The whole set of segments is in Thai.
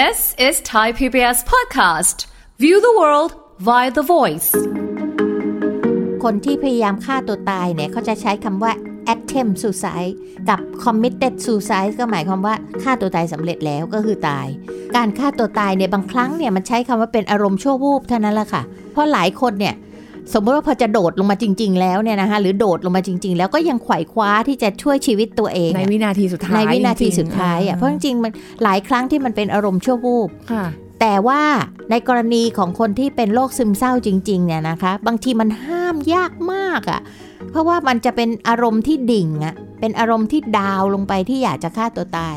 This is Thai PBS podcast. View the world via the voice. คนที่พยายามฆ่าตัวตายเนี่ยเขาจะใช้คำว่า attempt suicide กับ committed suicide ก็หมายความว่าฆ่าตัวตายสำเร็จแล้วก็คือตาย การฆ่าตัวตายเนี่ยบางครั้งเนี่ยมันใช้คำว่าเป็นอารมณ์ชั่ววูบเท่านั้นแหละค่ะ เพราะหลายคนเนี่ย สมมติว่าพอจะโดดลงมาจริง ๆ แล้วเนี่ยนะคะหรือโดดลงมาจริง ๆ แล้วก็ยังไขว่คว้าที่จะช่วยชีวิตตัวเอง ในอะวินาทีสุดท้ายในวินาทีจริงๆสุดท้ายอะเพราะจริงๆมันหลายครั้งที่มันเป็นอารมณ์ชั่ววูบค่ะแต่ว่าในกรณีของคนที่เป็นโรคซึมเศร้าจริงๆเนี่ยนะคะ บางทีมันห้ามยากมากอะ่ะ เพราะว่ามันจะเป็นอารมณ์ที่ดิ่งอะ่ะเป็นอารมณ์ที่ดาวน์ลงไปที่อยากจะฆ่าตัวตาย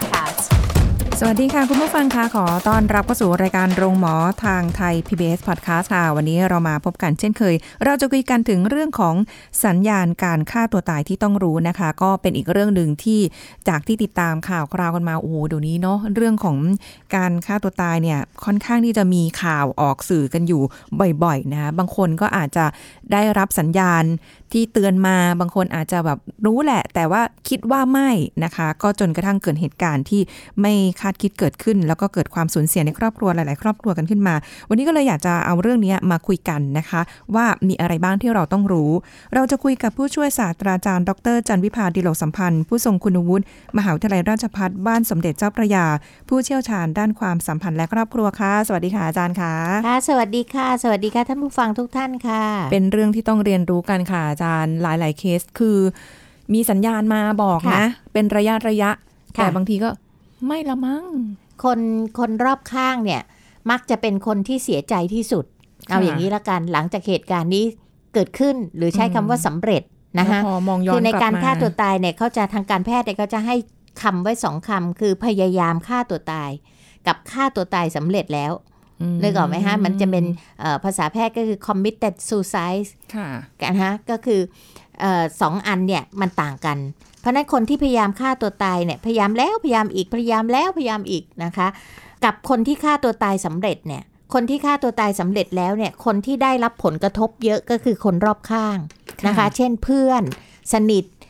สวัสดีค่ะ คุณผู้ฟังคะขอต้อนรับเข้าสู่รายการโรงหมอทางไทย PBS Podcast ค่ะ วันนี้เรามาพบกันเช่นเคย เราจะคุยกันถึงเรื่องของสัญญาณการฆ่าตัวตายที่ต้องรู้นะคะ ก็เป็นอีกเรื่องหนึ่งที่จากที่ติดตามข่าวคราวกันมาโอ้โหเดี๋ยวนี้เนาะเรื่องของการฆ่าตัวตายเนี่ยค่อนข้างที่จะมีข่าวออกสื่อกันอยู่บ่อยๆนะคะบางคนก็อาจจะได้รับสัญญาณ ที่เตือนมาบางคนอาจจะแบบรู้แหละ แต่ว่าคิดว่าไม่นะคะ ก็จนกระทั่งเกิดเหตุการณ์ที่ไม่คาดคิดเกิดขึ้น แล้วก็เกิดความสูญเสียในครอบครัวหลาย ๆ ครอบครัวกันขึ้นมา วันนี้ก็เลยอยากจะเอาเรื่องนี้มาคุยกันนะคะ ว่ามีอะไรบ้างที่เราต้องรู้ เราจะคุยกับผู้ช่วยศาสตราจารย์ ดร จันวิพาดิโลกสัมพันธ์ ผู้ทรงคุณวุฒิมหาวิทยาลัยราชภัฏบ้านสมเด็จเจ้าพระยา ผู้เชี่ยวชาญด้านความสัมพันธ์และครอบครัวค่ะสวัสดีค่ะอาจารย์ค่ะค่ะ สวัสดีค่ะ สวัสดีค่ะท่านผู้ฟังทุกท่านค่ะ เป็นเรื่องที่ต้องเรียนรู้กันค่ะอาจารย์หลายๆเคสคือ มีสัญญาณมาบอกค่ะนะ เป็นระยะระยะค่ะแต่บางทีก็ไม่ละมั้งคนคนรอบข้างเนี่ย มักจะเป็นคนที่เสียใจที่สุด เอาค่ะอย่างนี้ละกันหลังจากเหตุการณ์นี้เกิดขึ้นหรือใช้คำว่าสำเร็จนะคะแล้วพอมองย้อนคือในกลับการมาฆ่าตัวตายเนี่ยเขาจะทางการแพทย์เนี่ยเขาจะให้คำไว้สองคำคือพยายามฆ่าตัวตาย กับฆ่าตัวตายสำเร็จแล้วม นึกออกไหมฮะ มันจะเป็นเอ่อภาษาแพทย์ก็คือ committed suicide ค่ะกันฮะ ก็คือเออสองอันเนี่ย มันต่างกัน เพราะฉะนั้นคนที่พยายามฆ่าตัวตายเนี่ย พยายามแล้วพยายามอีก พยายามแล้วพยายามอีกนะคะ กับคนที่ฆ่าตัวตายสำเร็จเนี่ย คนที่ฆ่าตัวตายสำเร็จแล้วเนี่ย คนที่ได้รับผลกระทบเยอะก็คือคนรอบข้างนะคะค่ะเช่นเพื่อน สนิทเอ่อ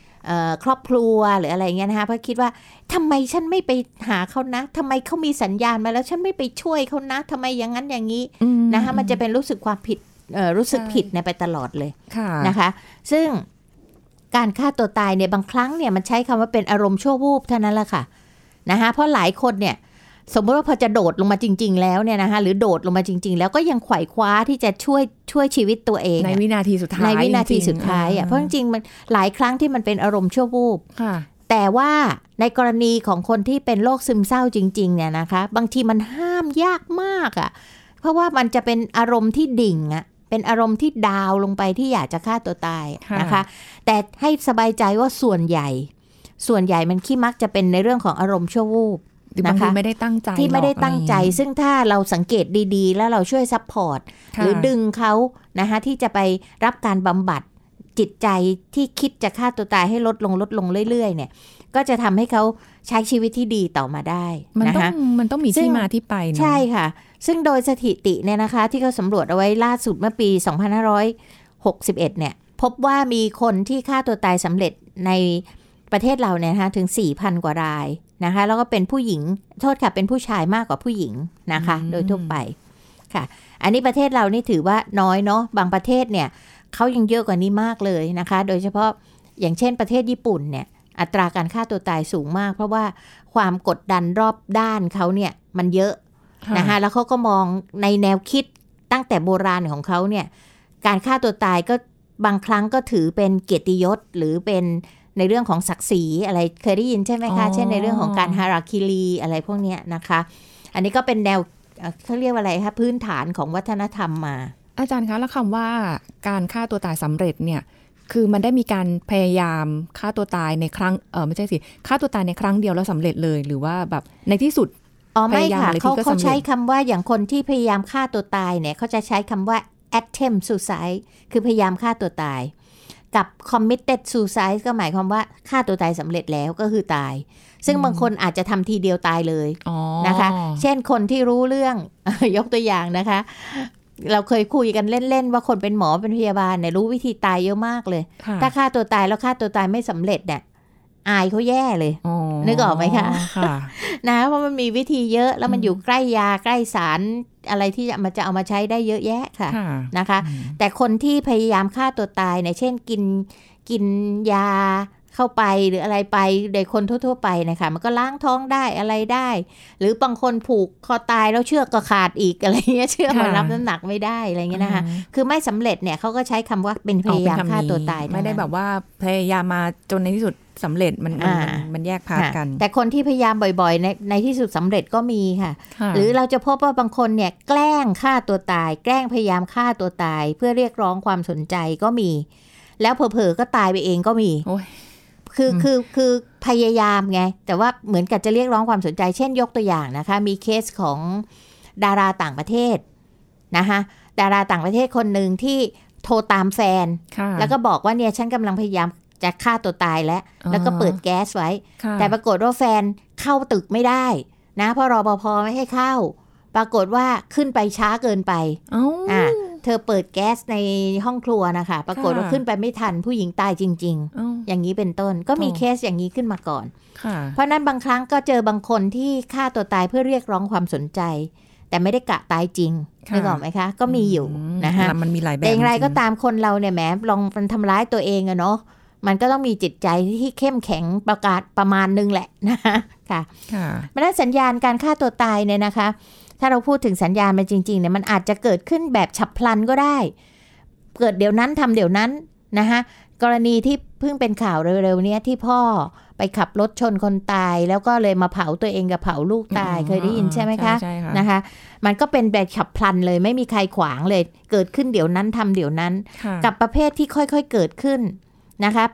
ครอบครัวหรืออะไรเงี้ยนะคะเพราะคิดว่าทำไมฉันไม่ไปหาเขานะทำไมเขามีสัญญาณมาแล้วฉันไม่ไปช่วยเขานะทำไมอย่างนั้นอย่างนี้อืมนะคะมันจะเป็นรู้สึกความผิดเอ่อรู้สึกใช่ผิดเนี่ยไปตลอดเลยค่ะนะคะ ซึ่งการฆ่าตัวตายเนี่ยบางครั้งเนี่ยมันใช้คำว่าเป็นอารมณ์ชั่ววูบเท่านั้นแหละค่ะนะคะเพราะหลายคนเนี่ย สมมติว่าพอจะโดดลงมาจริง ๆ แล้วเนี่ยนะคะหรือโดดลงมาจริง ๆ แล้วก็ยังไขว่คว้าที่จะช่วยช่วยชีวิตตัวเอง ในอะวินาทีสุดท้ายในวินาทีจริงๆสุดท้ายอะเพราะจริงๆมันหลายครั้งที่มันเป็นอารมณ์ชั่ววูบค่ะแต่ว่าในกรณีของคนที่เป็นโรคซึมเศร้าจริง ๆ เนี่ยนะคะ บางทีมันห้ามยากมากอะ่ะ เพราะว่ามันจะเป็นอารมณ์ที่ดิ่งอะ่ะเป็นอารมณ์ที่ down ลงไปที่อยากจะฆ่าตัวตายค่ะนะคะ แต่ให้สบายใจว่าส่วนใหญ่ ส่วนใหญ่มันก็มักจะเป็นในเรื่องของอารมณ์ชั่ววูบหรือ บางทีนะคะไม่ได้ตั้งใจที่ไม่ได้หรอกตั้งใจอะไรอย่างงี้ซึ่งถ้าเราสังเกตดีๆ แล้วเราช่วย supportค่ะหรือดึงเขานะคะที่จะไปรับการบำบัดจิตใจที่คิดจะฆ่าตัวตายให้ลดลงลดลงเรื่อย ๆ เนี่ย ก็จะทำให้เขาใช้ชีวิตที่ดีต่อมาได้มันนะต้องคะมันต้องมีซึ่ที่งมาที่ไปเนอะใช่ค่ะ ซึ่งโดยสถิติเนี่ยนะคะ ที่เขาสำรวจเอาไว้ล่าสุดเมื่อปี 2561 เนี่ย พบว่ามีคนที่ฆ่าตัวตายสำเร็จใน ประเทศเราเนี่ยนะคะถึง 4,000 กว่ารายนะคะ แล้วก็เป็นผู้หญิงโทษค่ะเป็นผู้ชายมากกว่าผู้หญิงนะคะ โดยทั่วไปค่ะ อันนี้ประเทศเรานี่ถือว่าน้อยเนาะบางประเทศเนี่ยเขายังเยอะกว่านี้มากเลยนะคะ โดยเฉพาะอย่างเช่นประเทศญี่ปุ่นเนี่ยอัตราการฆ่าตัวตายสูงมาก เพราะว่าความกดดันรอบด้านเขาเนี่ยมันเยอะค่ะนะคะแล้วเขาก็มองในแนวคิดตั้งแต่โบราณของเขาเนี่ยการฆ่าตัวตายก็บางครั้งก็ถือเป็นเกียรติยศหรือเป็น ในเรื่องของศักดิ์ศรีอะไรเคยได้ยินใช่ไหมคะอ๋อเช่นในเรื่องของการฮาราคิรีอะไรพวกเนี้ยนะคะ อันนี้ก็เป็นแนวเอ่อเขาเรียกว่าอะไรคะพื้นฐานของวัฒนธรรมมา อาจารย์คะแล้วคำว่าการฆ่าตัวตายสำเร็จเนี่ยคือมันได้มีการพยายามฆ่าตัวตายในครั้งเออไม่ใช่สิฆ่าตัวตายในครั้งเดียวแล้วสำเร็จเลย หรือว่าแบบในที่สุดอ๋อไม่พยายามค่ะอะไรที่เขาก็สำเร็จเขาใช้คำว่าอย่างคนที่พยายามฆ่าตัวตายเนี่ยเขาจะใช้คำว่า attempt suicide คือพยายามฆ่าตัวตาย กับ committed suicide ก็หมายความว่าฆ่าตัวตายสำเร็จแล้วก็คือตาย ซึ่งบางคนอาจจะทำทีเดียวตายเลยอ๋อนะคะ เช่นคนที่รู้เรื่องยกตัวอย่างนะคะ เราเคยคุยกันเล่น ๆ ว่าคนเป็นหมอเป็นพยาบาลเนี่ยรู้วิธีตายเยอะมากเลยค่ะถ้าฆ่าตัวตายแล้วฆ่าตัวตายไม่สำเร็จเนี่ยอายเขาแย่เลยอ๋อนึกออกไหมคะค่ะนะเพราะมันมีวิธีเยอะแล้วมันอยู่ใกล้ยาใกล้สาร อะไรที่จะมันจะเอามาใช้ได้เยอะแยะค่ะค่ะนะคะ แต่คนที่พยายามฆ่าตัวตายเนี่ยเช่นกินกินยา เข้าไปหรืออะไรไปโดยคนทั่ว ๆ ไปนะคะ มันก็ล้างท้องได้อะไรได้ หรือบางคนผูกคอตายแล้วเชือกก็ขาดอีกอะไรเงี้ยเชือกมันค่ะรับน้ำหนักไม่ได้อะไรเงี้ยนะคะ คือไม่สำเร็จเนี่ยเขาก็ใช้คำว่าเป็นพยายามอ๋อเป็นคำฆ่านี้ตัวตายไม่ได้เท่านั้นแบบว่าพยายามมาจนในที่สุดสำเร็จมันมันอ่ามันมันแยกพาร์ทค่ะกัน แต่คนที่พยายามบ่อยๆ ในในที่สุดสำเร็จก็มีค่ะค่ะ หรือเราจะพบว่าบางคนเนี่ยแกล้งฆ่าตัวตาย แกล้งพยายามฆ่าตัวตาย เพื่อเรียกร้องความสนใจก็มี แล้วเผลอๆก็ตายไปเองก็มีโอ้ย คืออืมคือคือพยายามไง แต่ว่าเหมือนกับจะเรียกร้องความสนใจ เช่นยกตัวอย่างนะคะ มีเคสของดาราต่างประเทศนะคะดาราต่างประเทศคนหนึ่งที่โทรตามแฟนค่ะแล้วก็บอกว่าเนี่ยฉันกำลังพยายามจะฆ่าตัวตายแล้วอ๋อแล้วก็เปิดแก๊สไว้ค่ะแต่ปรากฏว่าแฟนเข้าตึกไม่ได้นะเพราะรอปภไม่ให้เข้า ปรากฏว่าขึ้นไปช้าเกินไปเอ้าอ่า เธอเปิดแก๊สในห้องครัวนะคะ ปรากฏว่าค่ะขึ้นไปไม่ทันผู้หญิงตายจริงเอ้าๆอย่างนี้เป็นต้นก็มีโอ้เคสอย่างนี้ขึ้นมาก่อนค่ะเพราะนั้นบางครั้งก็เจอบางคนที่ฆ่าตัวตายเพื่อเรียกร้องความสนใจ แต่ไม่ได้กะตายจริงค่ะนึกออกไหมคะ ก็มีอยู่นะคะมันมีหลายแบบแต่อย่างไรจงๆก็ตามคนเราเนี่ยแหมลองมันทำร้ายตัวเองอะเนาะมันก็ต้องมีจิตใจที่เข้มแข็งประกาศประมาณนึงแหละนะคะค่ะค่ะเพราะฉะนั้นสัญญาณการฆ่าตัวตายเนี่ยนะคะ ถ้าเราพูดถึงสัญญาณมันจริงๆเนี่ยมันอาจจะเกิดขึ้นแบบฉับพลันก็ได้ เกิดเดี๋ยวนั้นทำเดี๋ยวนั้นนะคะกรณีที่เพิ่งเป็นข่าวเร็วๆเนี้ยที่พ่อไปขับรถชนคนตาย แล้วก็เลยมาเผาตัวเองกับเผาลูกตายอ๋อเคยได้ยินใช่ไหมคะใช่ค่ะนะคะ มันก็เป็นแบบฉับพลันเลยไม่มีใครขวางเลย เกิดขึ้นเดี๋ยวนั้นทำเดี๋ยวนั้นค่ะกับประเภทที่ค่อยๆเกิดขึ้นนะคะ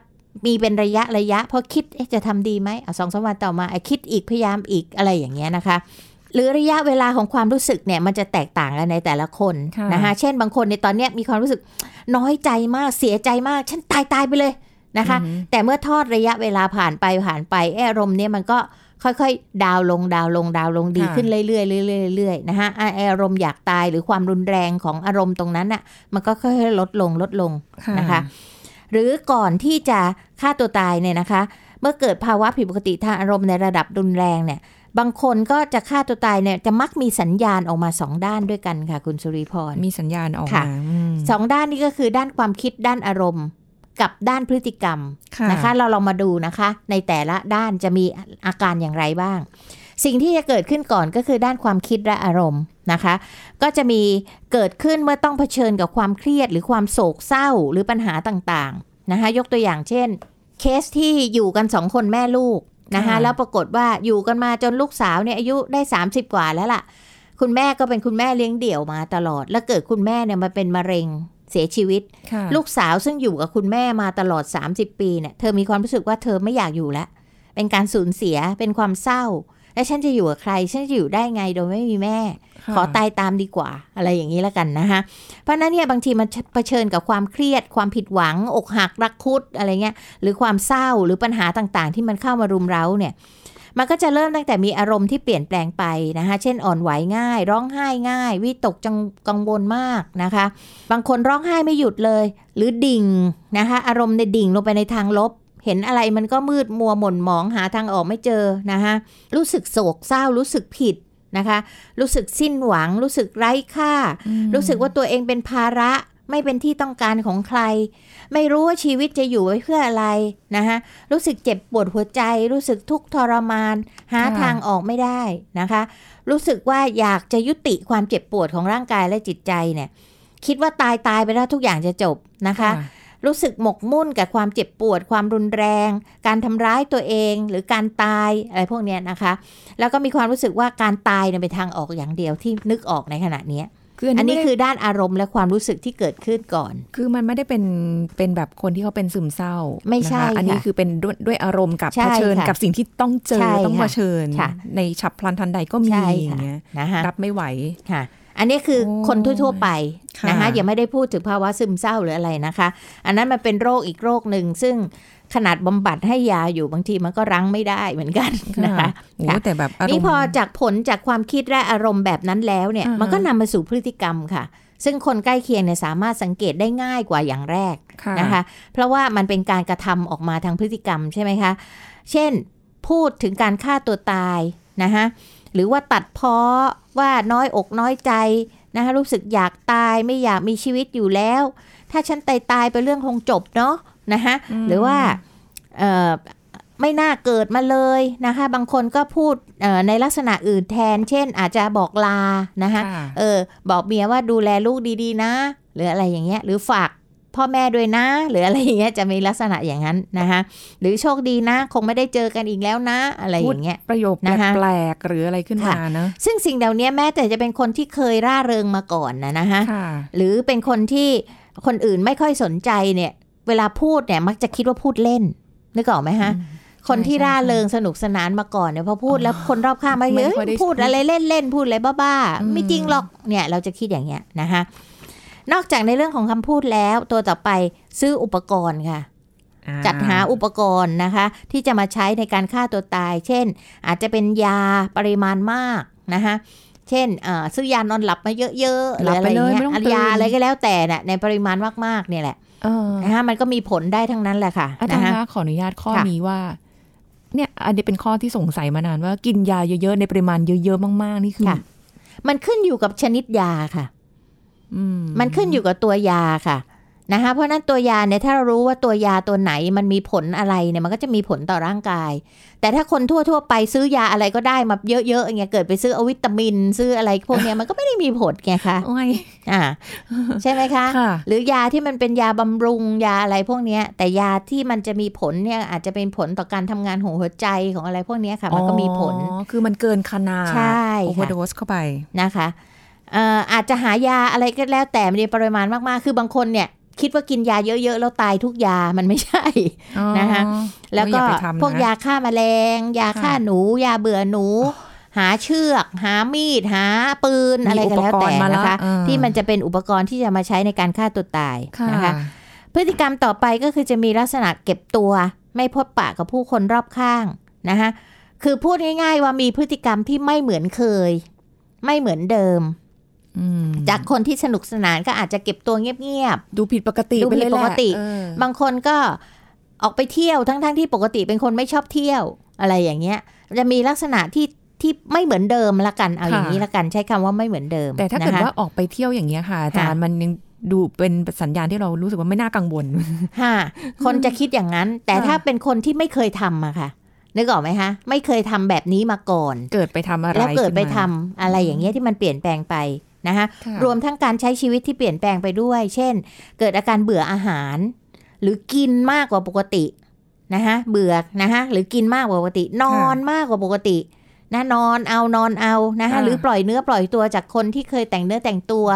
มีเป็นระยะระยะพอคิดเอ๊ะจะทำดีไหมเอาสองสามวันต่อมาอะคิดอีกพยายามอีกอะไรอย่างเงี้ยนะคะ หรือระยะเวลาของความรู้สึกเนี่ยมันจะแตกต่างกันในแต่ละคนค่ะนะคะเช่นบางคนในตอนเนี้ยมีความรู้สึกน้อยใจมากเสียใจมาก ฉันตายตายไปเลยนะคะอืมแต่เมื่อทอดระยะเวลาผ่านไปผ่านไปไอ้อารมณ์เนี่ยมันก็ค่อยๆ ดาวน์ลงดาวน์ลงดาวน์ลงดีค่ะขึ้นเรื่อยๆเรื่อยๆเรื่อยๆนะคะไอ้อารมณ์อยากตายหรือความรุนแรงของอารมณ์ตรงนั้นน่ะมันก็ค่อยๆลดลงลดลงนะคะ หรือก่อนที่จะฆ่าตัวตายเนี่ยนะคะ เมื่อเกิดภาวะผิดปกติทางอารมณ์ในระดับรุนแรงเนี่ย บางคนก็จะฆ่าตัวตายเนี่ยจะมักมีสัญญาณออกมาสองด้านด้วยกันค่ะ คุณสุริพร มีสัญญาณออกค่ะมาอืมสองด้านนี้ก็คือด้านความคิดด้านอารมณ์ กับด้านพฤติกรรมค่ะนะคะ เราลองมาดูนะคะ ในแต่ละด้านจะมีอาการอย่างไรบ้าง สิ่งที่จะเกิดขึ้นก่อนก็คือด้านความคิดและอารมณ์นะคะ ก็จะมีเกิดขึ้นเมื่อต้องเผชิญกับความเครียด หรือความโศกเศร้าหรือปัญหาต่างๆนะคะ ยกตัวอย่างเช่น เคสที่อยู่กันสองคนแม่ลูก นะคะค่ะแล้วปรากฏว่าอยู่กันมาจนลูกสาวเนี่ยอายุได้ 30 กว่าแล้วล่ะ คุณแม่ก็เป็นคุณแม่เลี้ยงเดี่ยวมาตลอด แล้วเกิดคุณแม่เนี่ยมาเป็นมะเร็งเสียชีวิตค่ะลูกสาวซึ่งอยู่กับคุณแม่มาตลอด 30 ปีเนี่ยเธอมีความรู้สึกว่าเธอไม่อยากอยู่แล้วเป็นการสูญเสียเป็นความเศร้า และฉันจะอยู่กับใคร ฉันจะอยู่ได้ไงโดยไม่มีแม่ค่ะขอตายตามดีกว่า อะไรอย่างนี้แล้วกันนะคะเพราะฉะนั้นเนี่ยบางทีมันเผชิญกับความเครียด ความผิดหวัง อกหักรักคุดอะไรเงี้ย หรือความเศร้าหรือปัญหาต่างๆ ที่มันเข้ามารุมเร้าเนี่ยมันก็จะเริ่มตั้งแต่มีอารมณ์ที่เปลี่ยนแปลงไปนะคะ เช่นอ่อนไหวง่าย ร้องไห้ง่าย วิตกจังกังวลมากนะคะ บางคนร้องไห้ไม่หยุดเลย หรือดิ่งนะคะ อารมณ์ในดิ่งลงไปในทางลบ เห็นอะไรมันก็มืดมัวหม่นหมองหาทางออกไม่เจอนะคะรู้สึกโศกเศร้ารู้สึกผิดนะคะ รู้สึกสิ้นหวัง รู้สึกไร้ค่าอืมรู้สึกว่าตัวเองเป็นภาระไม่เป็นที่ต้องการของใคร ไม่รู้ว่าชีวิตจะอยู่ไว้เพื่ออะไรนะคะรู้สึกเจ็บปวดหัวใจ รู้สึกทุกข์ทรมาน หาค่ะทางออกไม่ได้นะคะ รู้สึกว่าอยากจะยุติความเจ็บปวดของร่างกายและจิตใจเนี่ย คิดว่าตายตายไปแล้วทุกอย่างจะจบนะคะ รู้สึกหมกมุ่นกับความเจ็บปวด ความรุนแรง การทำร้ายตัวเองหรือการตายอะไรพวกเนี้ยนะคะ แล้วก็มีความรู้สึกว่าการตายเนี่ยเป็นทางออกอย่างเดียวที่นึกออกในขณะเนี้ยคืออันอันนี้นี้ไม่ได้คือด้านอารมณ์และความรู้สึกที่เกิดขึ้นก่อน คือมันไม่ได้เป็นเป็นแบบคนที่เขาเป็นซึมเศร้า ไม่ใช่นะคะอันนี้ค่ะคือเป็นด้วยด้วยอารมณ์กับใช่เผชิญค่ะกับสิ่งที่ต้องเจอใช่ต้องค่ะเผชิญค่ะในฉับพลันทันใดก็มีใช่อค่ะย่างเงี้ยนะคะรับไม่ไหวค่ะ อันนี้คือโอ้คนทั่วๆไปค่ะนะคะยังไม่ได้พูดถึงภาวะซึมเศร้าหรืออะไรนะคะ อันนั้นมันเป็นโรคอีกโรคหนึ่งซึ่งขนาดบำบัดให้ยาอยู่บางทีมันก็รั้งไม่ได้เหมือนกันนะคะโอ้ค่ะแต่แบบอารมณ์นี่พอจากผลจากความคิดและอารมณ์แบบนั้นแล้วเนี่ยอ่าฮะมันก็นำมาสู่พฤติกรรมค่ะ ซึ่งคนใกล้เคียงเนี่ยสามารถสังเกตได้ง่ายกว่าอย่างแรกค่ะนะคะ เพราะว่ามันเป็นการกระทำออกมาทางพฤติกรรมใช่ไหมคะ เช่น พูดถึงการฆ่าตัวตายนะคะหรือว่าตัดเพ้อ ว่าน้อยอกน้อยใจนะคะรู้สึกอยากตายไม่อยากมีชีวิตอยู่แล้ว ถ้าฉันตายตายไปเรื่องคงจบเนาะนะคะหรือว่าเอ่อไม่น่าเกิดมาเลยนะคะ บางคนก็พูดเอ่อในลักษณะอื่นแทน เช่นอาจจะบอกลานะคะค่ะเออ บอกเมียว่าดูแลลูกดีๆนะ หรืออะไรอย่างเงี้ย หรือฝาก พ่อแม่ด้วยนะ หรืออะไรอย่างเงี้ยจะมีลักษณะอย่างนั้นนะคะหรือโชคดีนะ คงไม่ได้เจอกันอีกแล้วนะ อะไรอย่างเงี้ยประโยคนะคะแปลกๆหรืออะไรขึ้นมาเนอะซึ่งสิ่งเหล่านี้แม้แต่จะเป็นคนที่เคยร่าเริงมาก่อนนะนะคะค่ะหรือเป็นคนที่คนอื่นไม่ค่อยสนใจเนี่ย เวลาพูดเนี่ยมักจะคิดว่าพูดเล่นนึกออกไหมฮะคนที่ใช่ร่าเริงสนุกสนานมาก่อนเนี่ยพอพูดแล้วคนรอบข้างมาไม่เยอะค่อยได้พูดอะไรเล่นเล่นๆพูดอะไรบ้าอืมๆไม่จริงหรอกเนี่ยเราจะคิดอย่างเงี้ยนะคะ นอกจากในเรื่องของคำพูดแล้ว ตัวต่อไปซื้ออุปกรณ์ค่ะอ่จัดหาอุปกรณ์นะคะ ที่จะมาใช้ในการฆ่าตัวตาย เช่น อาจจะเป็นยาปริมาณมากนะคะเช่นเอ่อซื้อยานอนหลับมาเยอะๆหรืออะไรอย่างเงี้ยหลับไปเลยไม่ต้องตื่นยาอะไรก็แล้วแต่น่ะในปริมาณมากๆเนี่ยแหละเออนะคะมันก็มีผลได้ทั้งนั้นแหละค่ะอาจารย์นะคะคะขออนุญาตข้อค่ะนี้ว่า เนี่ยอันนี้เป็นข้อที่สงสัยมานานว่ากินยาเยอะๆในปริมาณเยอะๆมาก ๆ นี่คือค่ะมันขึ้นอยู่กับชนิดยาค่ะอื มมันขึ้นอยู่กับตัวยาค่ะนะคะเพราะฉะนั้นตัวยาเนี่ยถ้าเรารู้ว่าตัวยาตัวไหนมันมีผลอะไรเนี่ยมันก็จะมีผลต่อร่างกาย แต่ถ้าคนทั่ว ๆ ไปซื้อยาอะไรก็ได้มาเยอะๆอย่างเงี้ยเกิดไปซื้อเอาวิตามิน ซื้ออะไรพวกเนี้ยมันก็ไม่ได้มีผลไงคะโอ้ยอ่าใช่ไหมคะค่ะหรือยาที่มันเป็นยาบำรุงยาอะไรพวกเนี้ย แต่ยาที่มันจะมีผลเนี่ยอาจจะเป็นผลต่อการทำงานของหัวใจของอะไรพวกเนี้ยค่ะ มันก็มีผลอ๋อคือมันเกินขนาดใช่โอเวอค่ะร์โดสเข้าไปนะคะเอ่ออาจจะหายาอะไรก็แล้วแต่ในปริมาณมากๆ คือบางคนเนี่ยคิดว่ากินยาเยอะ ๆ แล้วตายทุกยามันไม่ใช่นะคะแล้วก็อย่าไปทำนะพวกยาฆ่าแมลง ยาฆ่าค่ะหนู ยาเบื่อหนู หาเชือก หามีด หาปืนอะไรก็แล้วแต่มีอุปกรณ์มาละนะคะเออที่มันจะเป็นอุปกรณ์ที่จะมาใช้ในการฆ่าตัวตายค่ะนะคะ พฤติกรรมต่อไปก็คือจะมีลักษณะเก็บตัว ไม่พบปะกับผู้คนรอบข้างนะคะคือพูดง่าย ๆ ว่ามีพฤติกรรมที่ไม่เหมือนเคย ไม่เหมือนเดิมอืม จากคนที่สนุกสนานก็อาจจะเก็บตัวเงียบดูผิดปกติดูไปผิดเลยแหละปกติเออๆบางคนก็ออกไปเที่ยวทั้งๆที่ปกติเป็นคนไม่ชอบเที่ยวอะไรอย่างเงี้ย จะมีลักษณะที่ที่ไม่เหมือนเดิมละกันเอาอย่างนี้ละกันใช้คำว่าไม่เหมือนเดิม แต่ถ้าเกิดนะคะว่าออกไปเที่ยวอย่างเงี้ยค่ะอาจารย์มันยังดูเป็นสัญญาณที่เรารู้สึกว่าไม่น่ากังวลค่ะคนจะคิดอย่างนั้น แต่ค่ะถ้าเป็นคนที่ไม่เคยทำอะค่ะนึกออกไหมคะไม่เคยทำแบบนี้มาก่อน เกิดไปทำอะไรแล้วเกิดไปขึ้นทำมาอะไรอย่างเงี้ยที่มันเปลี่ยนแปลงไป นะคะค่ะรวมทั้งการใช้ชีวิตที่เปลี่ยนแปลงไปด้วย เช่น เกิดอาการเบื่ออาหาร หรือกินมากกว่าปกตินะคะเบื่อนะคะหรือกินมากกว่าปกติ นอนมากกว่าปกตินะนอนเอานอนเอานะคะหรือปล่อยเนื้อปล่อยตัวจากคนที่เคยแต่งเนื้อแต่งตัว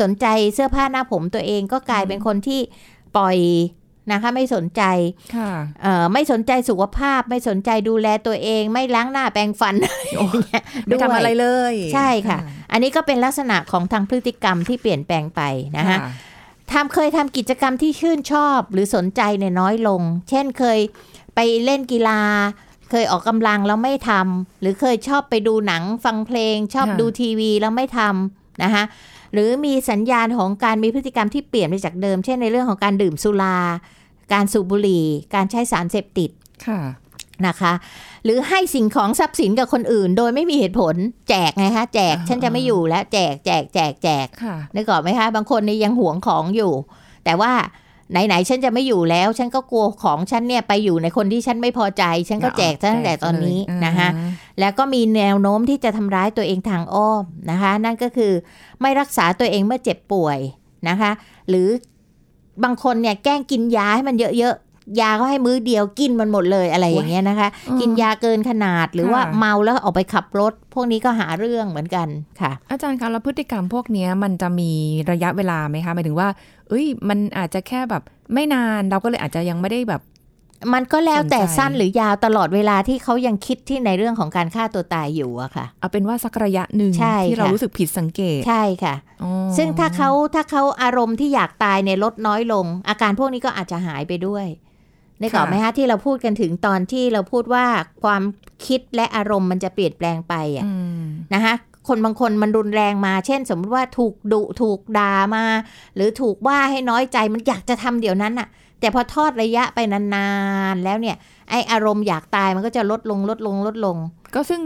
สนใจเสื้อผ้าหน้าผมตัวเองก็กลายเป็นคนที่ปล่อยนะคะไม่สนใจค่ะเอ่อไม่สนใจสุขภาพ ไม่สนใจดูแลตัวเอง ไม่ล้างหน้าแปรงฟันอย่างเงี้ยไม่ทำอะไรด้วยเลย ใช่ค่ะ อันนี้ก็เป็นลักษณะของทางพฤติกรรมที่เปลี่ยนแปลงไปนะคะทำเคยทำกิจกรรมที่ชื่นชอบหรือสนใจเนี่ยน้อยลง เช่นเคยไปเล่นกีฬา เคยออกกำลังแล้วไม่ทำหรือเคยชอบไปดูหนังฟังเพลง ชอบค่ะดูทีวีแล้วไม่ทำนะคะหรือมีสัญญาณของการมีพฤติกรรมที่เปลี่ยนไปจากเดิม เช่นในเรื่องของการดื่มสุรา การสูบบุหรี่ การใช้สารเสพติดค่ะ นะคะ หรือให้สิ่งของทรัพย์สินกับคนอื่น โดยไม่มีเหตุผลแจกไงคะแจกอ่าฉันจะไม่อยู่แล้วแจกแจกแจกแจกค่ะนึกออกไหมคะ บางคนนี่ยังหวงของอยู่ แต่ว่าไหนๆฉันจะไม่อยู่แล้ว ฉันก็กลัวของฉันเนี่ยไปอยู่ในคนที่ฉันไม่พอใจ ฉันก็แจกตั้งแต่ตอนนี้แจกเลยนะคะแล้วก็มีแนวโน้มที่จะทำร้ายตัวเองทางอ้อมนะคะ นั่นก็คือไม่รักษาตัวเองเมื่อเจ็บป่วยนะคะ หรือบางคนเนี่ยแกล้งกินยาให้มันเยอะๆ ยาก็ให้มื้อเดียวกินมันหมดเลยอะไรอย่างเงี้ยนะคะอืมกินยาเกินขนาดหรือว่าค่ะเมาแล้วออกไปขับรถ พวกนี้ก็หาเรื่องเหมือนกันค่ะ อาจารย์คะแล้วพฤติกรรมพวกเนี้ยมันจะมีระยะเวลาไหมคะหมายถึงว่า เอ้ย มันอาจจะแค่แบบไม่นานเราก็เลยอาจจะยังไม่ได้แบบมันก็แล้วแต่สนใจสั้นหรือยาวตลอดเวลาที่เขายังคิดที่ในเรื่องของการฆ่าตัวตายอยู่อะค่ะ เอาเป็นว่าสักระยะหนึ่งใช่ที่เราค่ะรู้สึกผิดสังเกตใช่ค่ะอ๋อซึ่งถ้าเขาถ้าเขาอารมณ์ที่อยากตายเนี่ยลดน้อยลง อาการพวกนี้ก็อาจจะหายไปด้วย ได้ก่อนไหมคะที่เราพูดกันถึงตอนที่เราพูดว่าความคิดและอารมณ์มันจะเปลี่ยนแปลงไปอะอืมนะคะคนบางคนมันรุนแรงมา เช่น สมมติว่าถูกดุถูกด่ามา หรือถูกว่าให้น้อยใจมันอยากจะทำเดี๋ยวนั้นน่ะ แต่พอทอดระยะไปนานๆแล้วเนี่ย ไออารมณ์อยากตายมันก็จะลดลงลดลงลดลง ก็ซึ่ง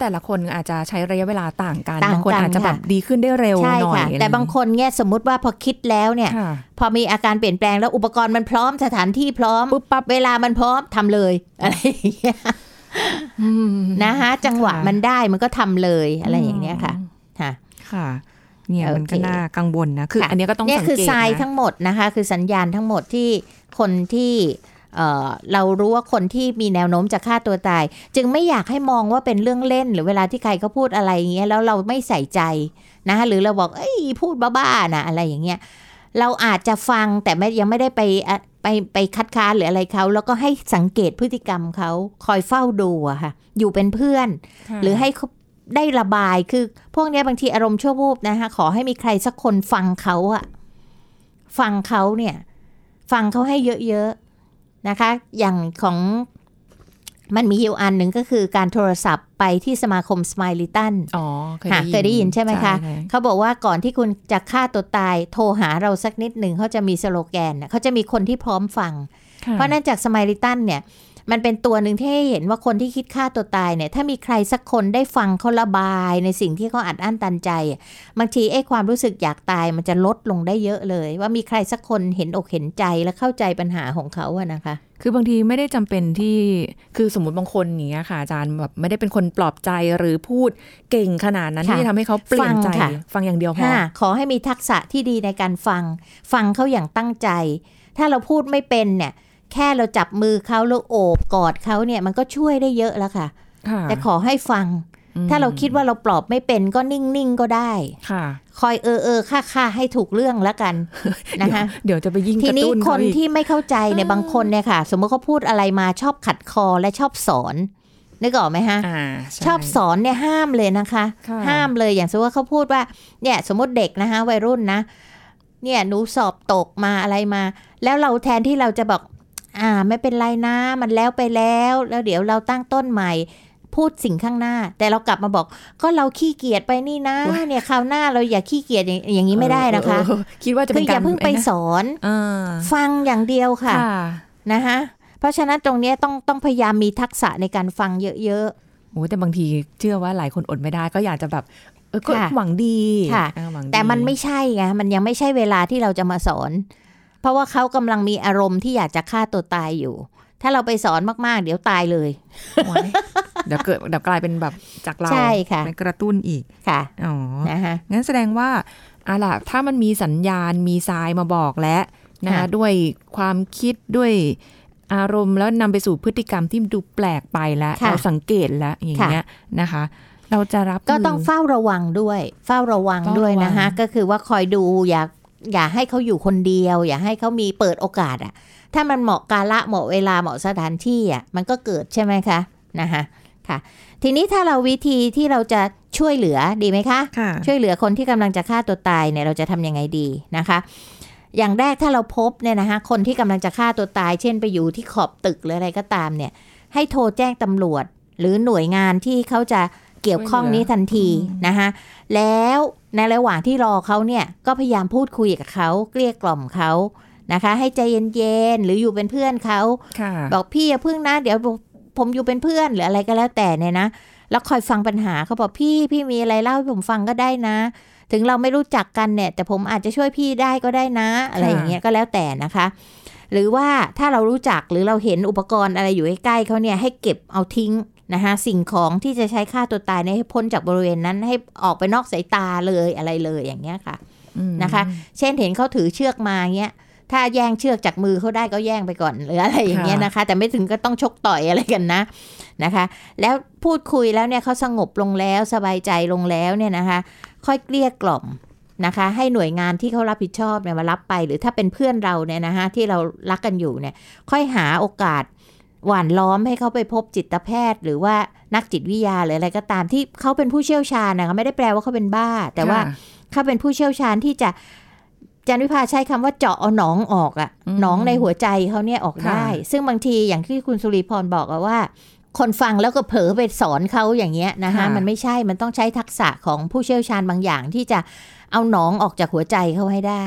แต่ละคนอาจจะใช้ระยะเวลาต่างกันต่างกันบางคนอาจจะแบบค่ะดีขึ้นได้เร็วใช่หน่อยค่ะแต่บางคนเนี่ยสมมุติว่าพอคิดแล้วเนี่ยค่ะพอมีอาการเปลี่ยนแปลงแล้วอุปกรณ์มันพร้อมสถานที่พร้อมปุ๊บปั๊บเวลามันพร้อมทำเลยอะไรอย่างเงี้ยอืมนะคะจังหวะค่ะมันได้มันก็ทำเลยอะไรอย่างเนี้ยค่ะค่ะค่ะเนี่ยมันก็โอเคน่ากังวลนะคือค่ะอันเนี้ยก็ต้องเนี่ยสังคือเกตทรายนะทั้งหมดนะคะ คือสัญญาณทั้งหมดที่คนที่ เอ่อเรารู้ว่าคนที่มีแนวโน้มจะฆ่าตัวตาย จึงไม่อยากให้มองว่าเป็นเรื่องเล่น หรือเวลาที่ใครเขาพูดอะไรอย่างเงี้ยแล้วเราไม่ใส่ใจนะคะหรือเราบอกเอ้ยพูดบ้าๆนะอะไรอย่างเงี้ยเราอาจจะฟังแต่ไม่ยังไม่ได้ไปอะไปไปคัดค้านหรืออะไรเขาแล้วก็ให้สังเกตพฤติกรรมเขาคอยเฝ้าดูอะค่ะ อยู่เป็นเพื่อนค่ะหรือให้เขาได้ระบายคือ พวกเนี้ยบางทีอารมณ์ชั่ววูบนะคะขอให้มีใครสักคนฟังเขาอะฟังเขาเนี่ย ฟังเขาให้เยอะๆ นะคะ อย่างของมันมีอยู่อันหนึ่งก็คือการโทรศัพท์ไปที่สมาคมสไมลิตันอ๋อเคยค่ะได้ยินเคยได้ยินใช่ไหมคะใช่เขาบอกว่าก่อนที่คุณจะฆ่าตัวตาย โทรหาเราสักนิดหนึ่งเขาจะมีสโลแกนน่ะเขาจะมีคนที่พร้อมฟังค่ะเพราะนั่นจากสมัยริตันเนี่ย มันเป็นตัวหนึ่งที่ให้เห็นว่าคนที่คิดฆ่าตัวตายเนี่ย ถ้ามีใครสักคนได้ฟังเขาระบายในสิ่งที่เขาอัดอั้นตันใจอะบางทีไอ้ความรู้สึกอยากตายมันจะลดลงได้เยอะเลย ว่ามีใครสักคนเห็นอกเห็นใจและเข้าใจปัญหาของเขาอะนะคะ คือบางทีไม่ได้จำเป็นที่คือสมมติบางคนอย่างเงี้ยค่ะอาจารย์แบบไม่ได้เป็นคนปลอบใจหรือพูดเก่งขนาดนั้นค่ะที่จะทำให้เขาเปลี่ยนใจฟังค่ะฟังอย่างเดียวพอค่ะขอให้มีทักษะที่ดีในการฟัง ฟังเขาอย่างตั้งใจ ถ้าเราพูดไม่เป็นเนี่ย แค่เราจับมือเขาแล้วโอบกอดเขาเนี่ยมันก็ช่วยได้เยอะแล้วค่ะค่ะแต่ขอให้ฟังอืมถ้าเราคิดว่าเราปลอบไม่เป็นก็นิ่งๆก็ได้ค่ะ คอยเออเออค่าค่าให้ถูกเรื่องแล้วกันนะคะเดี๋ยวจะไปยิ่งทีกระนี้ตุ้นคเขานอีกที่ไม่เข้าใจเนี่ยบางคนเนี่ยค่ะ สมมติเขาพูดอะไรมาชอบขัดคอและชอบสอนนึกออกไหมฮะอ่าใชอบสอนเนี่ยห้ามเลยนะคะค่ะห้ามเลยอย่างสมมติว่าเขาพูดว่า เนี่ยสมมติเด็กนะคะวัยรุ่นนะ เนี่ยหนูสอบตกมาอะไรมา แล้วเราแทนที่เราจะบอก อ่า ไม่เป็นไรนะ มันแล้วไปแล้ว แล้วเดี๋ยวเราตั้งต้นใหม่พูดสิ่งข้างหน้า แต่เรากลับมาบอก ก็เราขี้เกียจไปนี่นะ เนี่ยคราวหน้าเราอย่าขี้เกียจอย่างอย่างนี้ไม่ได้นะคะเออคิดว่าจะคืเป็อนอการย่าเพิ่งไปสอนอ่าฟังอย่างเดียวค่ะค่ะนะคะเพราะฉะนั้นตรงเนี้ยต้องต้องพยายามมีทักษะในการฟังเยอะโอ้แต่บางทีเชื่อว่าหลายคนอดไม่ได้ ก็อยากจะแบบเออก็ค่ะหวังดีค่ะอ่าหวังดีๆแต่มันไม่ใช่ไงมันยังไม่ใช่เวลาที่เราจะมาสอนเพ ราะว่าเขากำลังมีอารมณ์ที่อยากจะฆ่าตัวตายอยู่ ถ้าเราไปสอนมากๆ เดี๋ยวตายเลยโอ้ยเดี๋ยวเกิดเดี๋ยวกลายเป็นแบบจากเราใช่ค่ะเป็นกระตุ้นอีกค่ะอ๋อนะคะงั้นแสดงว่าอะล่ะถ้ามันมีสัญญาณมีทรายมาบอกแล้วนะคะค่ะด้วยความคิดด้วยอารมณ์แล้วนำไปสู่พฤติกรรมที่ดูแปลกไปแล้วค่ะเราสังเกตแล้วอย่างเงี้ยนะคะ เราจะรับก็ต้องมืเฝ้าระวังด้วยเฝ้าระวังเฝ้าระวังด้วยนะคะก็คือว่าคอยดูอย่า อย่าให้เขาอยู่คนเดียว อย่าให้เขามีเปิดโอกาสอะถ้ามันเหมาะกาละเหมาะเวลาเหมาะสถานที่อะมันก็เกิดใช่ไหมคะนะคะค่ะ ทีนี้ถ้าเราวิธีที่เราจะช่วยเหลือดีไหมคะค่ะช่วยเหลือคนที่กำลังจะฆ่าตัวตายเนี่ยเราจะทำยังไงดีนะคะ อย่างแรกถ้าเราพบเนี่ยนะคะคนที่กำลังจะฆ่าตัวตาย เช่นไปอยู่ที่ขอบตึกหรืออะไรก็ตามเนี่ย ให้โทรแจ้งตำรวจหรือหน่วยงานที่เขาจะ เกี่ยวข้องนี้ทันทีนะคะแล้วในระหว่างที่รอเขาเนี่ยก็พยายามพูดคุยกับเขาเกลี้ยกล่อมเขานะคะ ให้ใจเย็นๆหรืออยู่เป็นเพื่อนเขาค่ะบอกพี่อย่าพึ่งนะเดี๋ยวผมผมอยู่เป็นเพื่อนหรืออะไรก็แล้วแต่เนี่ยนะแล้วคอยฟังปัญหาเขาบอกพี่พี่มีอะไรเล่าให้ผมฟังก็ได้นะ ถึงเราไม่รู้จักกันเนี่ย แต่ผมอาจจะช่วยพี่ได้ก็ได้นะ อะไรอย่างเงี้ยก็แล้วแต่นะคะ หรือว่าถ้าเรารู้จักหรือเราเห็นอุปกรณ์อะไรอยู่ใกล้ๆเขาเนี่ยให้เก็บเอาทิ้ง นะคะสิ่งของที่จะใช้ฆ่าตัวตายเนี่ยให้พ้นจากบริเวณนั้นให้ออกไปนอกสายตาเลยอะไรเลยอย่างเงี้ยค่ะอืมนะคะ เช่นเห็นเขาถือเชือกมาเงี้ยถ้าแย่งเชือกจากมือเขาได้ก็แย่งไปก่อนหรืออะไรอย่างเงี้ยนะคะ แต่ไม่ถึงก็ต้องชกต่อยอะไรกันนะนะคะ แล้วพูดคุยแล้วเนี่ยเขาสงบลงแล้วสบายใจลงแล้วเนี่ยนะคะ ค่อยเกลี้ยกล่อมนะคะ ให้หน่วยงานที่เขารับผิดชอบเนี่ยมารับไป หรือถ้าเป็นเพื่อนเราเนี่ยนะคะที่เรารักกันอยู่เนี่ย ค่อยหาโอกาส หว่านล้อมให้เขาไปพบจิตแพทย์ หรือว่านักจิตวิทยาหรืออะไรก็ตามที่เขาเป็นผู้เชี่ยวชาญนะคะไม่ได้แปลว่าเขาเป็นบ้า แต่ว่าค่ะเขาเป็นผู้เชี่ยวชาญที่จะจันวิภาใช้คำว่าเจาะเอาหนองออกอะอืมหนองในหัวใจเขาเนี่ยออกค่ะได้ ซึ่งบางทีอย่างที่คุณสุริพรบอกอะว่า คนฟังแล้วก็เผลอไปสอนเขาอย่างเงี้ยนะคะค่ะมันไม่ใช่มันต้องใช้ทักษะของผู้เชี่ยวชาญบางอย่างที่จะเอาหนองออกจากหัวใจเขาให้ได้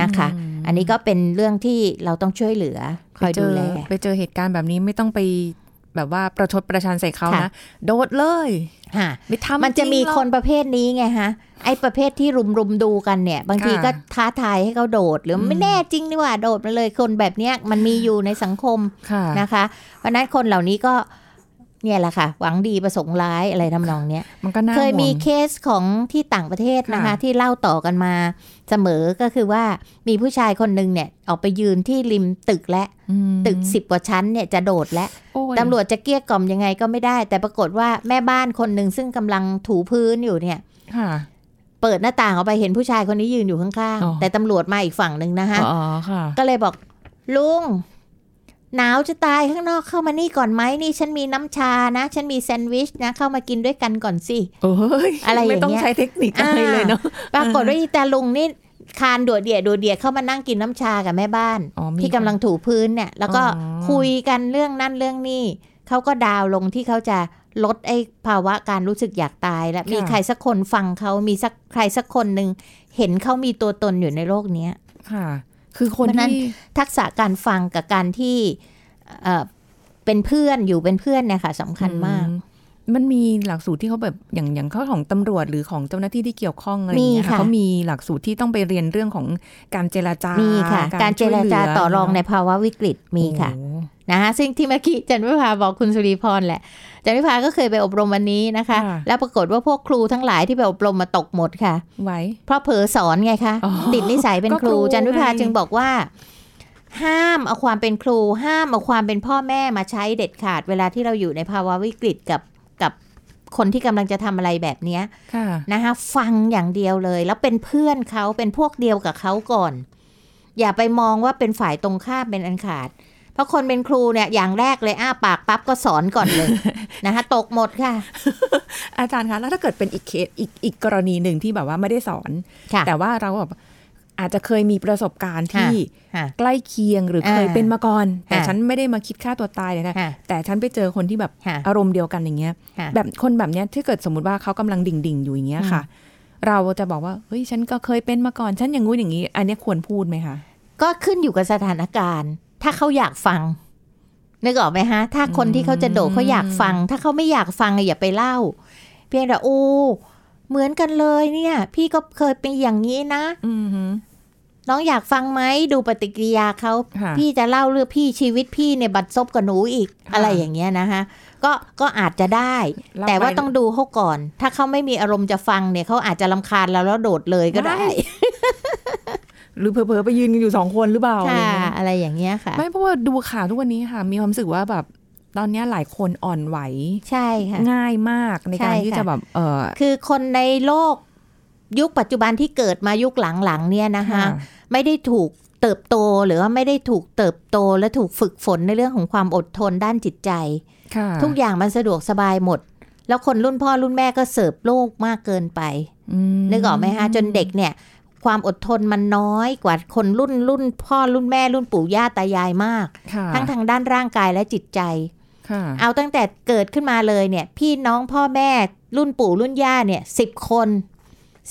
นะคะ อันนี้ก็เป็นเรื่องที่เราต้องช่วยเหลือคอยไปเจดูอแล ไปเจอเหตุการณ์แบบนี้ไม่ต้องไปแบบว่าประชดประชันใส่เขาค่ะนะ โดดเลยค่ะไม่ทำมันจะมีริงหรอกคนประเภทนี้ไงฮะ ไอ้ประเภทที่รุมรุมๆดูกันเนี่ย บางทีค่ะก็ท้าทายให้เขาโดด หรืออมไม่แน่จริงนี่หว่าโดดมาเลยคนแบบเนี้ยมันมีอยู่ในสังคมค่ะนะคะ เพราะฉะนั้นคนเหล่านี้ก็ เนี่ยแหละค่ะ หวังดีประสงค์ร้ายอะไรทำนองเนี้ยมันก็น่าเคยมีห่วงเคสของที่ต่างประเทศนะคะค่ะที่เล่าต่อกันมาเสมอก็คือว่ามีผู้ชายคนหนึ่งเนี่ย ออกไปยืนที่ริมตึกและอืมตึกสิบกว่าชั้นเนี่ยจะโดดและโอ้ยตำรวจจะเกลี้ยกล่อมยังไงก็ไม่ได้ แต่ปรากฏว่าแม่บ้านคนหนึ่งซึ่งกำลังถูพื้นอยู่เนี่ยค่ะเปิดหน้าต่างออกไปเห็นผู้ชายคนนี้ยืนอยู่ข้างอ๋อๆแต่ตำรวจมาอีกฝั่งหนึ่งนะคะอ๋อค่ะก็เลยบอกลุง หนาวจะตายข้างนอกเข้ามานี่ก่อนไหมนี่ฉันมีน้ำชานะ ฉันมีแซนด์วิชนะเข้ามากินด้วยกันก่อนสิโอ้ยอะไรอย่างเงี้ยไม่ต้องใช้เทคนิคอะไรเลยเนาะปรากฏว่าอีตาลุงนี่คานโดดเดี่ยโดดเดี่ยเข้ามานั่งกินน้ำชากับแม่บ้านอ๋อมีที่กำลังถูพื้นเนี่ย แล้วก็อ๋อคุยกันเรื่องนั่นเรื่องนี้เขาก็ดาวลงที่เขาจะลดไอ้ภาวะการรู้สึกอยากตาย และมีใครสักคนฟังเขามีสักใครสักคนหนึ่งเห็นเขามีตัวตนอยู่ในโลกเนี้ยค่ะ คือคนเพราะฉะนั้นที่ทักษะการฟังกับการที่เอ่อเป็นเพื่อนอยู่เป็นเพื่อนเนี่ยค่ะสำคัญมากอื มันมีหลักสูตรที่เขาแบบอย่างอย่างเขาของตำรวจหรือของเจ้าหน้าที่ที่เกี่ยวข้องอะไรอย่างเงี้ยมีค่ะเขามีหลักสูตรที่ต้องไปเรียนเรื่องของการเจรจามีมีค่ะ การเจรจาต่อรองในภาวะวิกฤตมีค่ะนะคะซึ่งที่เมื่อกี้จันวิภาบอกคุณสุริพรแหละจันวิภาก็เคยไปอบรมวันนี้นะคะ แล้วปรากฏว่าพวกครูทั้งหลายที่ไปอบรมมาตกหมดค่ะไหวเพราะเผลอสอนไงคะอ๋อติดนิสัยเป็นก็ครูครูจันวิภาไงจึงบอกว่าห้ามเอาความเป็นครู ห้ามเอาความเป็นพ่อแม่มาใช้เด็ดขาดเวลาที่เราอยู่ในภาวะวิกฤตกับกับ คนที่กำลังจะทำอะไรแบบเนี้ยค่ะนะคะฟังอย่างเดียวเลย แล้วเป็นเพื่อนเขาเป็นพวกเดียวกับเขาก่อน อย่าไปมองว่าเป็นฝ่ายตรงข้ามเป็นอันขาด เพราะคนเป็นครูเนี่ยอย่างแรกเลยอ้าปากปั๊บก็สอนก่อนเลยนะคะตกหมดค่ะ อาจารย์คะแล้วถ้าเกิดเป็นอีกเคสอีกอีกกรณีหนึ่งที่แบบว่าไม่ได้สอนค่ะแต่ว่าเราแบบ อาจจะเคยมีประสบการณ์ที่ค่ะใกล้เคียงหรือเคยอ่าเป็นมาก่อน แต่ค่ะฉันไม่ได้มาคิดฆ่าตัวตายเลยนะค่ะแต่ฉันไปเจอคนที่แบบค่ะอารมณ์เดียวกันอย่างเงี้ยค่ะแบบคนแบบเนี้ยที่เกิดสมมติว่าเขากำลังดิ่งดิ่งๆอยู่อย่างเงี้ยค่ะ เราจะบอกว่าเฮ้ยฉันก็เคยเป็นมาก่อน ฉันอย่างงู้นอย่างนี้ อันเนี้ยควรพูดไหมคะก็ขึ้นอยู่กับสถานการณ์ ถ้าเขาอยากฟังนึกออกไหมฮะ ถ้าคนที่เขาจะโดดเขาอยากฟัง ถ้าเขาไม่อยากฟังอะอย่าไปเล่า เพียงแต่โอ้ เหมือนกันเลยเนี่ย พี่ก็เคยเป็นอย่างนี้นะอืมฮึน้องอยากฟังไหมดูปฏิกิริยาเขาค่ะพี่จะเล่าเรื่องพี่ชีวิตพี่เนี่ยบัดซบกับหนูอีกค่ะอะไรอย่างเงี้ยนะคะก็ก็อาจจะได้เล่าแต่ว่าไปต้องดูเขาก่อน ถ้าเขาไม่มีอารมณ์จะฟังเนี่ยเขาอาจจะลำคาญเราแล้วโดดเลยก็ได้ไม่หรือเผลอๆไปยืนกันอยู่สองคนหรือเปล่าอะไรค่ะเงี้ยอะไรอย่างเงี้ยค่ะ ไม่เพราะว่าดูข่าวทุกวันนี้ค่ะ มีความรู้สึกว่าแบบ ตอนเนี้ยหลายคนอ่อนไหวใช่ค่ะง่ายมากในการใช่ที่ค่ะจะแบบเออคือคนในโลกยุคปัจจุบันที่เกิดมายุคหลังๆเนี่ยนะคะไม่ได้ถูกเติบโตหรือว่าไม่ได้ถูกเติบโตและถูกฝึกฝนในเรื่องของความอดทนด้านจิตใจค่ะทุกอย่างมันสะดวกสบายหมด แล้วคนรุ่นพ่อรุ่นแม่ก็เสิร์ฟโลกมากเกินไปอืมนึกออกไหมฮะจนเด็กเนี่ย ความอดทนมันน้อยกว่าคนรุ่นรุ่นพ่อรุ่นแม่รุ่นปู่ย่าตายายมากค่ะทั้งทางด้านร่างกายและจิตใจค่ะ เอาตั้งแต่เกิดขึ้นมาเลยเนี่ย พี่น้องพ่อแม่รุ่นปู่รุ่นย่าเนี่ยสิบคน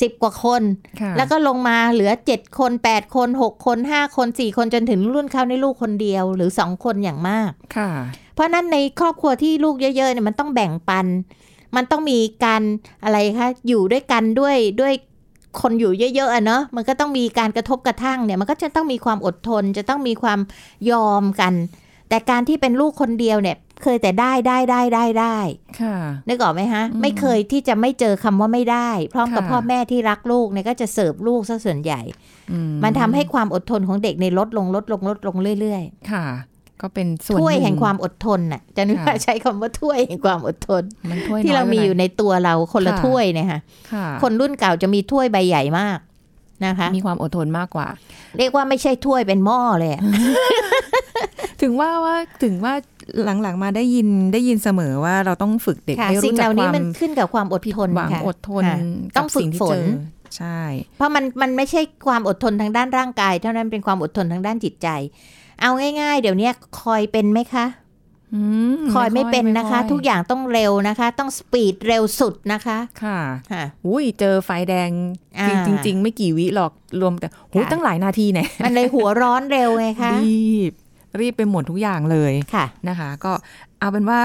สิบกว่าคนค่ะแล้วก็ลงมาเหลือเจ็ดคนแปดคนหกคนห้าคนสี่คนจนถึงรุ่นเขาในลูกคนเดียวหรือสองคนอย่างมากค่ะ เพราะนั้นในครอบครัวที่ลูกเยอะๆเนี่ยมันต้องแบ่งปัน มันต้องมีการอะไรคะอยู่ด้วยกันด้วยด้วยคนอยู่เยอะๆอะเนาะมันก็ต้องมีการกระทบกระทั่งเนี่ยมันก็จะต้องมีความอดทน จะต้องมีความยอมกัน แต่การที่เป็นลูกคนเดียวเนี่ย เคยแต่ได้ได้ได้ได้ได้ค่ะนึกออกไหมฮะอืมไม่เคยที่จะไม่เจอคำว่าไม่ได้ พร้อมกับค่ะพ่อแม่ที่รักลูกเนี่ยก็จะเสิร์ฟลูกซะส่วนใหญ่อืมันทำให้ความอดทนของเด็กในยลดลงลดลงลดลงเรื่อยค่ะ ก็เป็นส่วนๆถ้วยนึ่แห่งความอดทนน่ะจะนึกว่าค่ะใช้คำว่าถ้วยแห่งความอดทนมันถ้วยที่เรามีอยู่น้ในตัวเราคนละค่ะถ้วยเนี่ยค่ะค่ะ คนรุ่นเก่าจะมีถ้วยใบใหญ่มากนะคะ มีความอดทนมากกว่า เรียกว่าไม่ใช่ถ้วยเป็นหม้อเลยอะถึงว่าว่าถึงว่า หลังๆมาได้ยินได้ยินเสมอว่าเราต้องฝึกเด็กค่ะให้สิ่งรู้เหจักล่าคนี้วามมันขึ้นกับความอดผิดทนหวังค่ะอดทนค่ะกัต้บองฝึสิ่กงที่ฝเจนอใช่ เพราะมันมันไม่ใช่ความอดทนทางด้านร่างกาย เท่านั้นเป็นความอดทนทางด้านจิตใจ เอาง่าย ๆ เดี๋ยวนี้คอยเป็นไหมคะอืมคอยไม่เป็นนะคะอยทุกอย่างต้องเร็วนะคะ ต้องสปีดเร็วสุดนะคะ ค่ะค่ะอุ้ยเจอไฟแดงอ่าจริงจริงๆไม่กี่วิหรอกรวมแต่หูค่ะตั้งหลายนาทีเนี่ยมันเลยหัวร้อนเร็วไงคะรีบ รีบไปหมดทุกอย่างเลยค่ะนะคะ ก็เอาเป็นว่า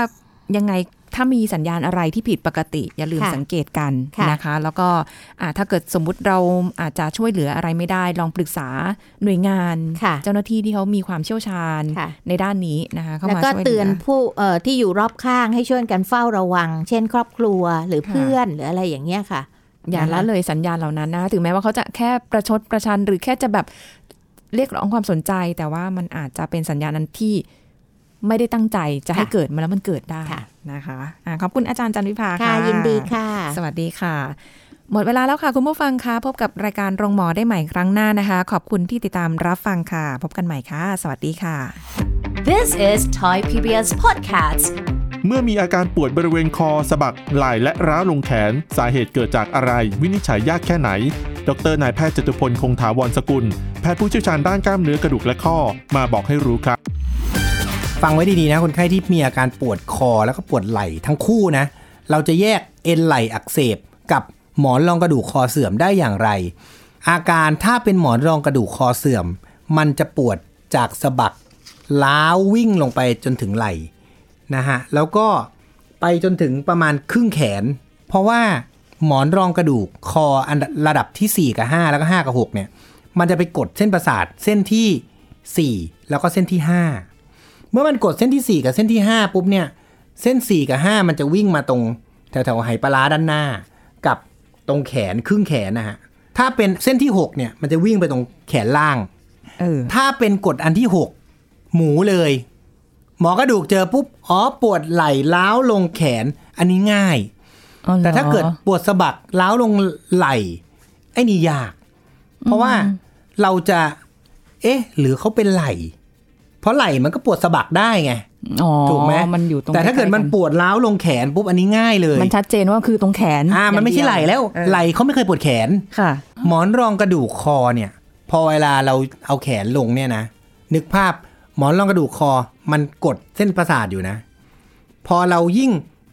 ยังไงถ้ามีสัญญาณอะไรที่ผิดปกติ อย่าลืมค่ะสังเกตกันค่ะนะคะ แล้วก็อ่าถ้าเกิดสมมุติเราอาจจะช่วยเหลืออะไรไม่ได้ ลองปรึกษาหน่วยงานค่ะเจ้าหน้าที่ที่เขามีความเชี่ยวชาญค่ะในด้านนี้นะคะเข้าแล้วมาก็ช่วยเหเตืลือนอผู้เอ่อที่อยู่รอบข้างให้ช่วยกันเฝ้าระวัง เช่น ครอบครัวหรือค่ะเพื่อนหรืออะไรอย่างเงี้ยค่ะอย่าละเลยสัญญาณเหล่านั้นนะ ถึงแม้ว่าเขาจะแค่ประชดประชันหรือแค่จะแบบ เรียกร้องความสนใจ แต่ว่ามันอาจจะเป็นสัญญาณนั้นที่ไม่ได้ตั้งใจจะให้ค่ะเกิดมาแล้วมันเกิดได้ค่ะนะคะอะขอบคุณอาจารย์จันวิภาค่ะค่ะ ยินดีค่ะ สวัสดีค่ะ หมดเวลาแล้วค่ะ คุณผู้ฟังคะพบกับรายการโรงหมอได้ใหม่ครั้งหน้านะคะ ขอบคุณที่ติดตามรับฟังค่ะ พบกันใหม่ค่ะ สวัสดีค่ะ This is Thai PBS Podcast เมื่อมีอาการปวดบริเวณคอสะบักไหล่และร้าวลงแขน สาเหตุเกิดจากอะไร วินิจฉัยยากแค่ไหน ดรนายแพทย์จตุพลคงถาวรสกุล แพทย์ผู้เชี่ยวชาญด้านกล้ามเนื้อกระดูกและข้อมาบอกให้รู้ครับ ฟังไว้ดีๆนะคนไข้ที่มีอาการปวดคอแล้วก็ปวดไหล่ทั้งคู่นะ เราจะแยกเอ็นไหล่อักเสบกับหมอนรองกระดูกคอเสื่อมได้อย่างไร อาการถ้าเป็นหมอนรองกระดูกคอเสื่อม มันจะปวดจากสะบักล้าววิ่งลงไปจนถึงไหล่นะฮะแล้วก็ไปจนถึงประมาณครึ่งแขน เพราะว่าหมอนรองกระดูกคออันระดับที่ 4 กับ 5 แล้วก็ 5 กับ 6 เนี่ย มันจะไปกดเส้นประสาทเส้นที่ 4 แล้วก็เส้นที่ 5 เมื่อมันกดเส้นที่ 4 กับเส้นที่ 5 ปุ๊บเนี่ย เส้น 4 กับ 5 มันจะวิ่งมาตรงแถวๆไหปลาร้าด้านหน้า กับตรงแขนครึ่งแขนนะฮะ ถ้าเป็นเส้นที่ 6 เนี่ย มันจะวิ่งไปตรงแขนล่าง เออ ถ้าเป็นกดอันที่ 6 หมูเลย หมอกระดูกเจอปุ๊บ อ๋อ ปวดไหล่ล้าวลงแขน อันนี้ง่ายอ๋อหรอแต่ถ้าเกิดปวดสะบักล้าวลงไหล่ ไอ้นี่ยาก เพราะว่าเราจะ เอ๊ะ หรือเขาเป็นไหล่เพราะไหล่มันก็ปวดสะบักได้ไงอ๋อถูกไหมมันอยู่ตรงแต่ถ้าเกิดมันใล้ๆปวดล้าวลงแขนปุ๊บอันนี้ง่ายเลย มันชัดเจนว่าคือตรงแขน อ่า มันไม่ใช่ไหล่แล้วเออไหล่เขาไม่เคยปวดแขนค่ะ หมอนรองกระดูกคอเนี่ย พอเวลาเราเอาแขนลงเนี่ยนะ นึกภาพหมอนรองกระดูกคอ มันกดเส้นประสาทอยู่นะ พอเรายิ่ง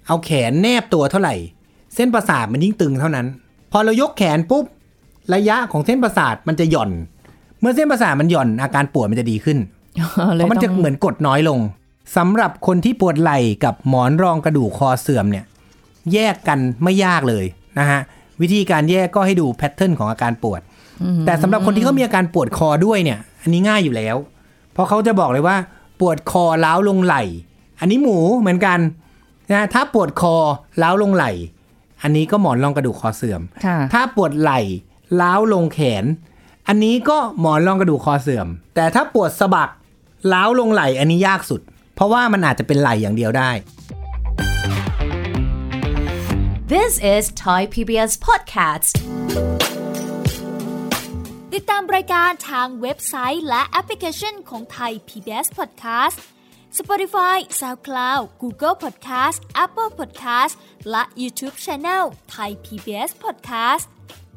เอาแขนแนบตัวเท่าไหร่ เส้นประสาทมันยิ่งตึงเท่านั้น พอเรายกแขนปุ๊บ ระยะของเส้นประสาทมันจะหย่อน เมื่อเส้นประสาทมันหย่อนอาการปวดมันจะดีขึ้นเพราะมันจะเหมือนกดน้อยลงสำหรับคนที่ปวดไหล่กับหมอนรองกระดูกคอเสื่อมเนี่ย แยกกันไม่ยากเลยนะฮะวิธีการแยกก็ให้ดูแพทเทิร์นของอาการปวด แต่สำหรับคนที่เขามีอาการปวดคอด้วยเนี่ย อันนี้ง่ายอยู่แล้ว เพราะเขาจะบอกเลยว่า ปวดคอล้าวลงไหล่อันนี้หมูเหมือนกันนะถ้าปวดคอล้าวลงไหล่อันนี้ก็หมอนรองกระดูกคอเสื่อมค่ะถ้าปวดไหล่ ล้าวลงแขน อันนี้ก็หมอนรองกระดูกคอเสื่อม แต่ถ้าปวดสะบักล้าวลงไหล่อันนี้ยากสุด เพราะว่ามันอาจจะเป็นไหล่อย่างเดียวได้ This is Thai PBS Podcast ติดตามรายการทางเว็บไซต์และแอปพลิเคชันของไทย PBS Podcast Spotify SoundCloud Google Podcast Apple Podcast และ YouTube Channel Thai PBS Podcast